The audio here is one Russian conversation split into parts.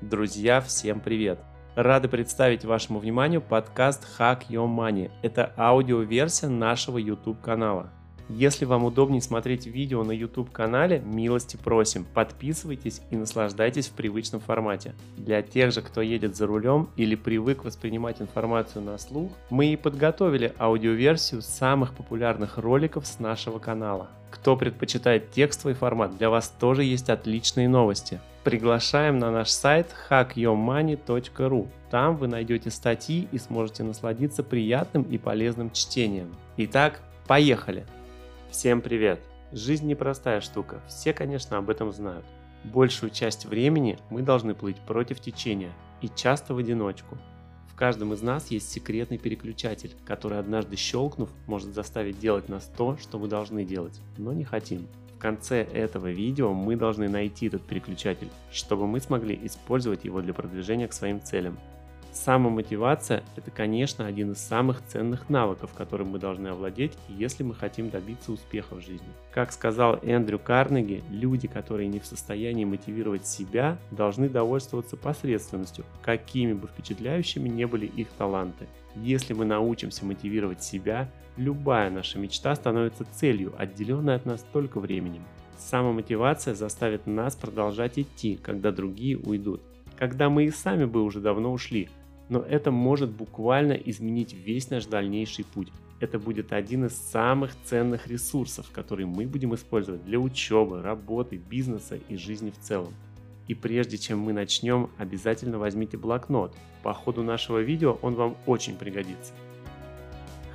Друзья, всем привет! Рады представить вашему вниманию подкаст Hack Your Money. Это аудиоверсия нашего YouTube канала. Если вам удобнее смотреть видео на YouTube канале, милости просим, подписывайтесь и наслаждайтесь в привычном формате. Для тех же, кто едет за рулем или привык воспринимать информацию на слух, мы и подготовили аудиоверсию самых популярных роликов с нашего канала. Кто предпочитает текстовый формат, для вас тоже есть отличные новости. Приглашаем на наш сайт hackyourmoney.ru. Там вы найдете статьи и сможете насладиться приятным и полезным чтением. Итак, поехали! Всем привет! Жизнь непростая штука, все, конечно, об этом знают. Большую часть времени мы должны плыть против течения и часто в одиночку. В каждом из нас есть секретный переключатель, который однажды щелкнув, может заставить делать нас то, что мы должны делать, но не хотим. В конце этого видео мы должны найти этот переключатель, чтобы мы смогли использовать его для продвижения к своим целям. Самомотивация – это, конечно, один из самых ценных навыков, которым мы должны овладеть, если мы хотим добиться успеха в жизни. Как сказал Эндрю Карнеги, люди, которые не в состоянии мотивировать себя, должны довольствоваться посредственностью, какими бы впечатляющими не были их таланты. Если мы научимся мотивировать себя, любая наша мечта становится целью, отделенной от нас только временем. Самомотивация заставит нас продолжать идти, когда другие уйдут. Когда мы и сами бы уже давно ушли, но это может буквально изменить весь наш дальнейший путь. Это будет один из самых ценных ресурсов, которые мы будем использовать для учебы, работы, бизнеса и жизни в целом. И прежде чем мы начнем, обязательно возьмите блокнот. По ходу нашего видео он вам очень пригодится.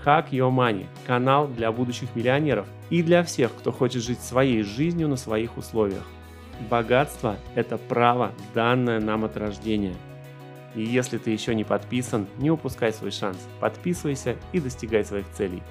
Hack Your Money – канал для будущих миллионеров и для всех, кто хочет жить своей жизнью на своих условиях. Богатство – это право, данное нам от рождения – и если ты еще не подписан, не упускай свой шанс. Подписывайся и достигай своих целей.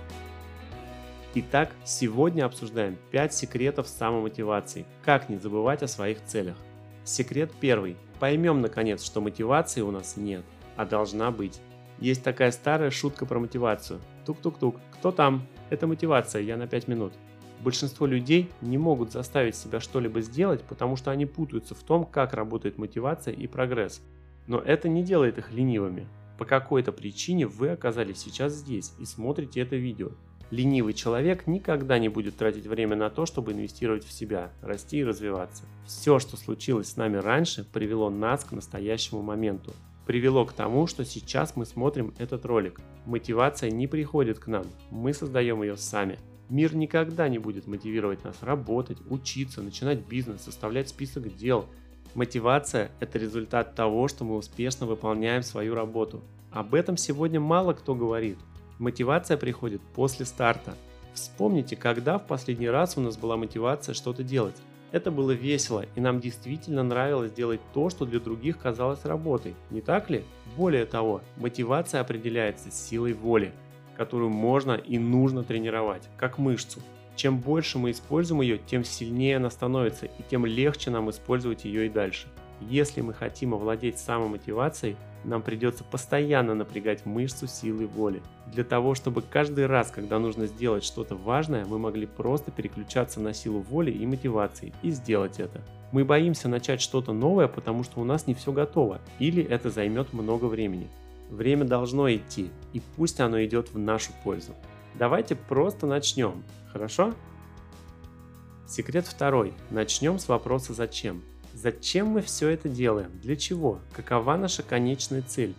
Итак, сегодня обсуждаем 5 секретов самомотивации. Как не забывать о своих целях. Секрет первый. Поймем наконец, что мотивации у нас нет, а должна быть. Есть такая старая шутка про мотивацию. Тук-тук-тук. Кто там? Это мотивация, я на 5 минут. Большинство людей не могут заставить себя что-либо сделать, потому что они путаются в том, как работает мотивация и прогресс. Но это не делает их ленивыми. По какой-то причине вы оказались сейчас здесь и смотрите это видео. Ленивый человек никогда не будет тратить время на то, чтобы инвестировать в себя, расти и развиваться. Все, что случилось с нами раньше, привело нас к настоящему моменту. Привело к тому, что сейчас мы смотрим этот ролик. Мотивация не приходит к нам, мы создаем ее сами. Мир никогда не будет мотивировать нас работать, учиться, начинать бизнес, составлять список дел – Мотивация – это результат того, что мы успешно выполняем свою работу. Об этом сегодня мало кто говорит. Мотивация приходит после старта. Вспомните, когда в последний раз у нас была мотивация что-то делать. Это было весело, и нам действительно нравилось делать то, что для других казалось работой, не так ли? Более того, мотивация определяется силой воли, которую можно и нужно тренировать, как мышцу. Чем больше мы используем ее, тем сильнее она становится, и тем легче нам использовать ее и дальше. Если мы хотим овладеть самомотивацией, нам придется постоянно напрягать мышцу силы воли. Для того, чтобы каждый раз, когда нужно сделать что-то важное, мы могли просто переключаться на силу воли и мотивации и сделать это. Мы боимся начать что-то новое, потому что у нас не все готово, или это займет много времени. Время должно идти, и пусть оно идет в нашу пользу. Давайте просто начнем. Хорошо? Секрет второй. Начнем с вопроса «Зачем?». Зачем мы все это делаем? Для чего? Какова наша конечная цель?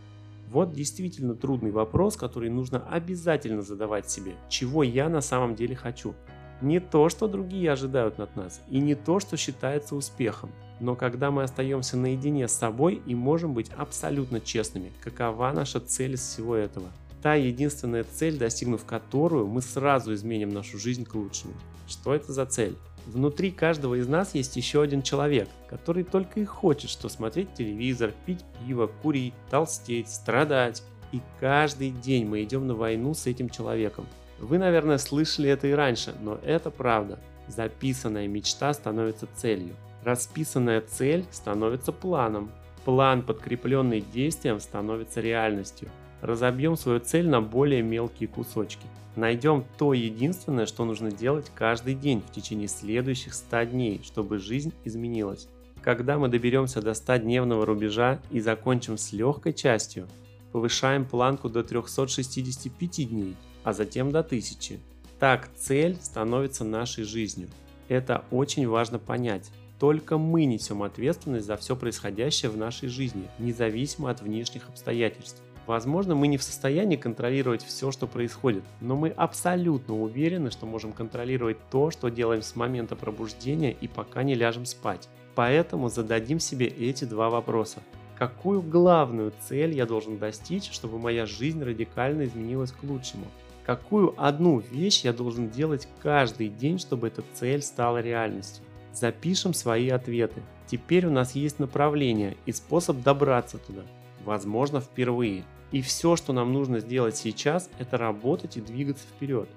Вот действительно трудный вопрос, который нужно обязательно задавать себе. Чего я на самом деле хочу? Не то, что другие ожидают от нас, и не то, что считается успехом. Но когда мы остаемся наедине с собой и можем быть абсолютно честными, какова наша цель из всего этого – та единственная цель, достигнув которую мы сразу изменим нашу жизнь к лучшему. Что это за цель? Внутри каждого из нас есть еще один человек, который только и хочет, что смотреть телевизор, пить пиво, курить, толстеть, страдать. И каждый день мы идем на войну с этим человеком. Вы, наверное, слышали это и раньше, но это правда. Записанная мечта становится целью. Расписанная цель становится планом. План, подкрепленный действием, становится реальностью. Разобьем свою цель на более мелкие кусочки. Найдем то единственное, что нужно делать каждый день в течение следующих 100 дней, чтобы жизнь изменилась. Когда мы доберемся до 100-дневного рубежа и закончим с легкой частью, повышаем планку до 365 дней, а затем до 1000. Так цель становится нашей жизнью. Это очень важно понять. Только мы несем ответственность за все происходящее в нашей жизни, независимо от внешних обстоятельств. Возможно, мы не в состоянии контролировать все, что происходит, но мы абсолютно уверены, что можем контролировать то, что делаем с момента пробуждения и пока не ляжем спать. Поэтому зададим себе эти два вопроса. Какую главную цель я должен достичь, чтобы моя жизнь радикально изменилась к лучшему? Какую одну вещь я должен делать каждый день, чтобы эта цель стала реальностью? Запишем свои ответы. Теперь у нас есть направление и способ добраться туда. Возможно, впервые. И все, что нам нужно сделать сейчас, это работать и двигаться вперед.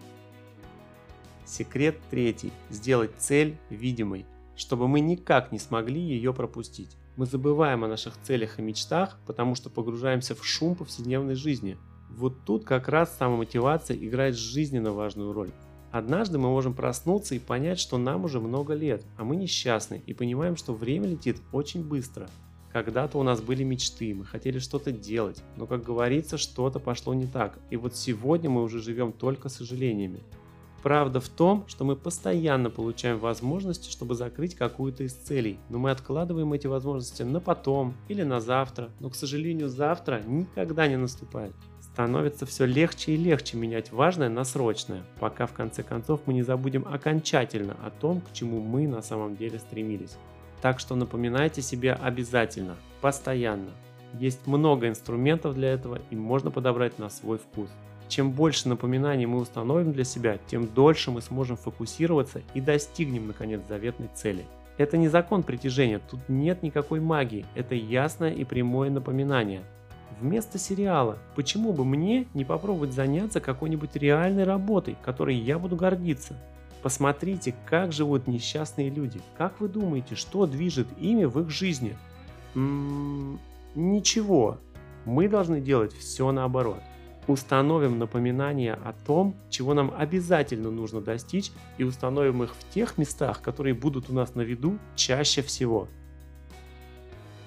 Секрет третий. Сделать цель видимой, чтобы мы никак не смогли ее пропустить. Мы забываем о наших целях и мечтах, потому что погружаемся в шум повседневной жизни. Вот тут как раз самомотивация играет жизненно важную роль. Однажды мы можем проснуться и понять, что нам уже много лет, а мы несчастны и понимаем, что время летит очень быстро. Когда-то у нас были мечты, мы хотели что-то делать, но, как говорится, что-то пошло не так, и вот сегодня мы уже живем только сожалениями. Правда в том, что мы постоянно получаем возможности, чтобы закрыть какую-то из целей, но мы откладываем эти возможности на потом или на завтра, но, к сожалению, завтра никогда не наступает. Становится все легче и легче менять важное на срочное, пока в конце концов мы не забудем окончательно о том, к чему мы на самом деле стремились. Так что напоминайте себе обязательно, постоянно. Есть много инструментов для этого и можно подобрать на свой вкус. Чем больше напоминаний мы установим для себя, тем дольше мы сможем фокусироваться и достигнем наконец заветной цели. Это не закон притяжения, тут нет никакой магии, это ясное и прямое напоминание. Вместо сериала, почему бы мне не попробовать заняться какой-нибудь реальной работой, которой я буду гордиться? Посмотрите, как живут несчастные люди. Как вы думаете, что движет ими в их жизни? М-м- ничего. Мы должны делать все наоборот установим напоминания о том, чего нам обязательно нужно достичь и установим их в тех местах, которые будут у нас на виду чаще всего.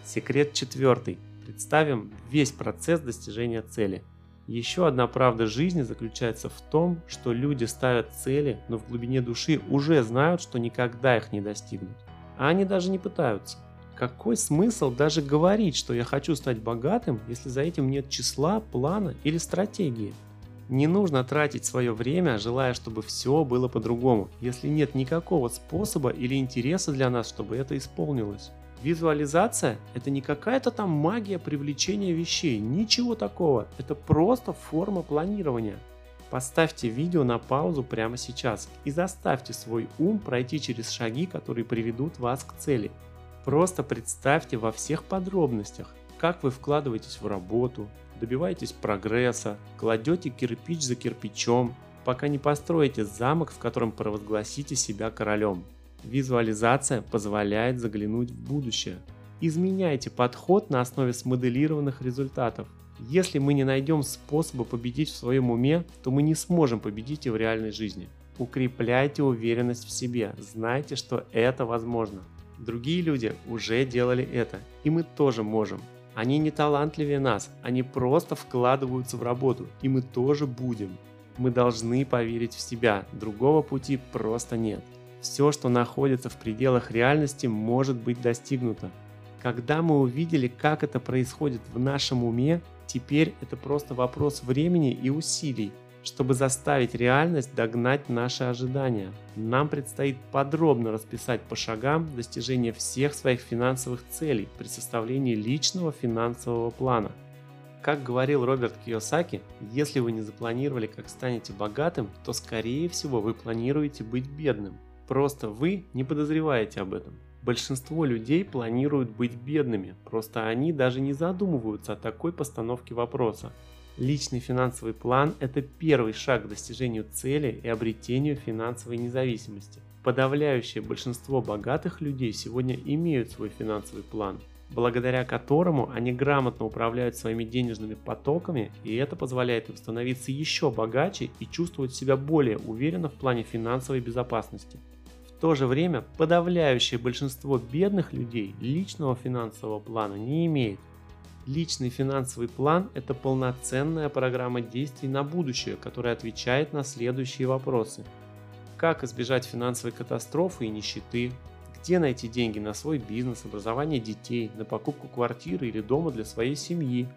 Секрет четвертый. Представим весь процесс достижения цели. Еще одна правда жизни заключается в том, что люди ставят цели, но в глубине души уже знают, что никогда их не достигнут. А они даже не пытаются. Какой смысл даже говорить, что я хочу стать богатым, если за этим нет числа, плана или стратегии? Не нужно тратить свое время, желая, чтобы все было по-другому, если нет никакого способа или интереса для нас, чтобы это исполнилось. Визуализация – это не какая-то там магия привлечения вещей, ничего такого. Это просто форма планирования. Поставьте видео на паузу прямо сейчас и заставьте свой ум пройти через шаги, которые приведут вас к цели. Просто представьте во всех подробностях, как вы вкладываетесь в работу, добиваетесь прогресса, кладете кирпич за кирпичом, пока не построите замок, в котором провозгласите себя королем. Визуализация позволяет заглянуть в будущее. Изменяйте подход на основе смоделированных результатов. Если мы не найдем способа победить в своем уме, то мы не сможем победить и в реальной жизни. Укрепляйте уверенность в себе, знайте, что это возможно. Другие люди уже делали это, и мы тоже можем. Они не талантливее нас, они просто вкладываются в работу, и мы тоже будем. Мы должны поверить в себя, другого пути просто нет. Все, что находится в пределах реальности, может быть достигнуто. Когда мы увидели, как это происходит в нашем уме, теперь это просто вопрос времени и усилий, чтобы заставить реальность догнать наши ожидания, нам предстоит подробно расписать по шагам достижение всех своих финансовых целей при составлении личного финансового плана. Как говорил Роберт Кiyosaki, если вы не запланировали, как станете богатым, то скорее всего вы планируете быть бедным. Просто вы не подозреваете об этом. Большинство людей планируют быть бедными, просто они даже не задумываются о такой постановке вопроса. Личный финансовый план – это первый шаг к достижению цели и обретению финансовой независимости. Подавляющее большинство богатых людей сегодня имеют свой финансовый план, благодаря которому они грамотно управляют своими денежными потоками, и это позволяет им становиться еще богаче и чувствовать себя более уверенно в плане финансовой безопасности. В то же время подавляющее большинство бедных людей личного финансового плана не имеет. Личный финансовый план – это полноценная программа действий на будущее, которая отвечает на следующие вопросы. Как избежать финансовой катастрофы и нищеты? Где найти деньги на свой бизнес, образование детей, на покупку квартиры или дома для своей семьи?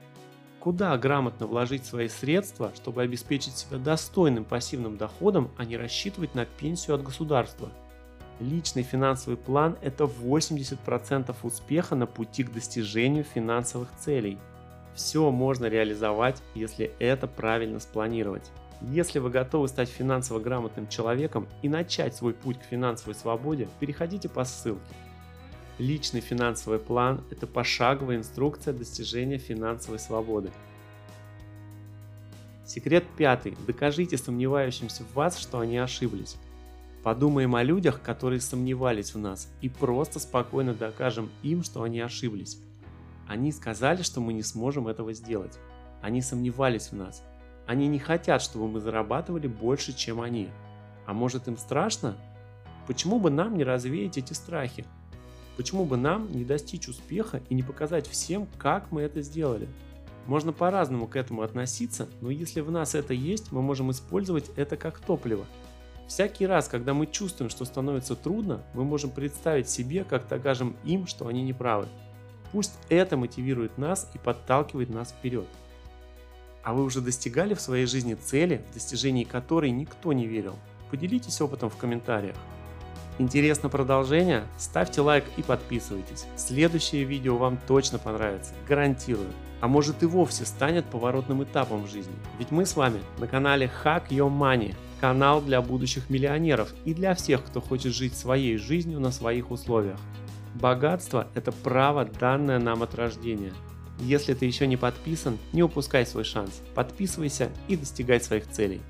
Куда грамотно вложить свои средства, чтобы обеспечить себя достойным пассивным доходом, а не рассчитывать на пенсию от государства? Личный финансовый план – это 80% успеха на пути к достижению финансовых целей. Все можно реализовать, если это правильно спланировать. Если вы готовы стать финансово грамотным человеком и начать свой путь к финансовой свободе, переходите по ссылке. Личный финансовый план – это пошаговая инструкция достижения финансовой свободы. Секрет пятый. Докажите сомневающимся в вас, что они ошиблись. Подумаем о людях, которые сомневались в нас, и просто спокойно докажем им, что они ошиблись. Они сказали, что мы не сможем этого сделать. Они сомневались в нас. Они не хотят, чтобы мы зарабатывали больше, чем они. А может им страшно? Почему бы нам не развеять эти страхи? Почему бы нам не достичь успеха и не показать всем, как мы это сделали? Можно по-разному к этому относиться, но если в нас это есть, мы можем использовать это как топливо – Всякий раз, когда мы чувствуем, что становится трудно, мы можем представить себе, как докажем им, что они не правы. Пусть это мотивирует нас и подталкивает нас вперед. А вы уже достигали в своей жизни цели, в достижении которой никто не верил? Поделитесь опытом в комментариях. Интересно продолжение? Ставьте лайк и подписывайтесь. Следующее видео вам точно понравится, гарантирую. А может и вовсе станет поворотным этапом в жизни. Ведь мы с вами на канале Hack Your Money – канал для будущих миллионеров и для всех, кто хочет жить своей жизнью на своих условиях. Богатство – это право, данное нам от рождения. Если ты еще не подписан, не упускай свой шанс. Подписывайся и достигай своих целей.